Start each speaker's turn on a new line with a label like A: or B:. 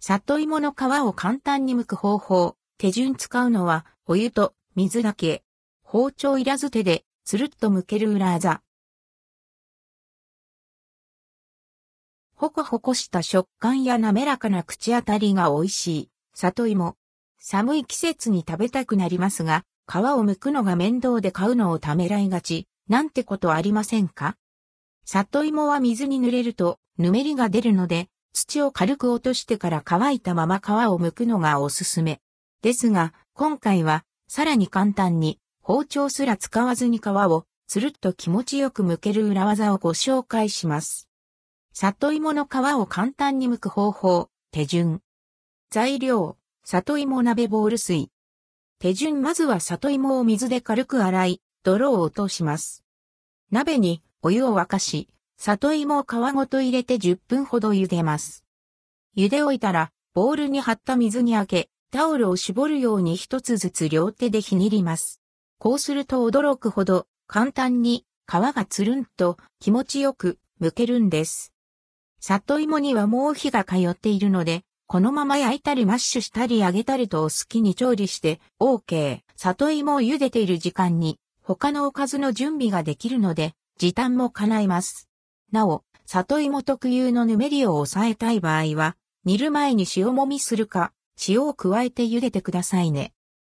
A: 里芋の皮を簡単に剥く方法。手順使うのは、お湯と水だけ。包丁いらず手で、つるっと剥ける裏技。ほこほこした食感や滑らかな口当たりが美味しい。里芋。寒い季節に食べたくなりますが、皮を剥くのが面倒で買うのをためらいがち、なんてことありませんか？里芋は水に濡れると、ぬめりが出るので、土を軽く落としてから乾いたまま皮を剥くのがおすすめ。ですが、今回は、さらに簡単に、包丁すら使わずに皮を、つるっと気持ちよく剥ける裏技をご紹介します。里芋の皮を簡単に剥く方法、手順。材料、里芋鍋ボール水。手順まずは里芋を水で軽く洗い、泥を落とします。鍋にお湯を沸かし、里芋を皮ごと入れて10分ほど茹でます。茹で置いたら、ボウルに張った水にあけ、タオルを絞るように一つずつ両手でひねります。こうすると驚くほど簡単に皮がつるんと気持ちよく剥けるんです。里芋にはもう火が通っているので、このまま焼いたりマッシュしたり揚げたりとお好きに調理して OK。里芋を茹でている時間に他のおかずの準備ができるので時短も叶います。なお、里芋特有のぬめりを抑えたい場合は、煮る前に塩もみするか、塩を加えて茹でてくださいね。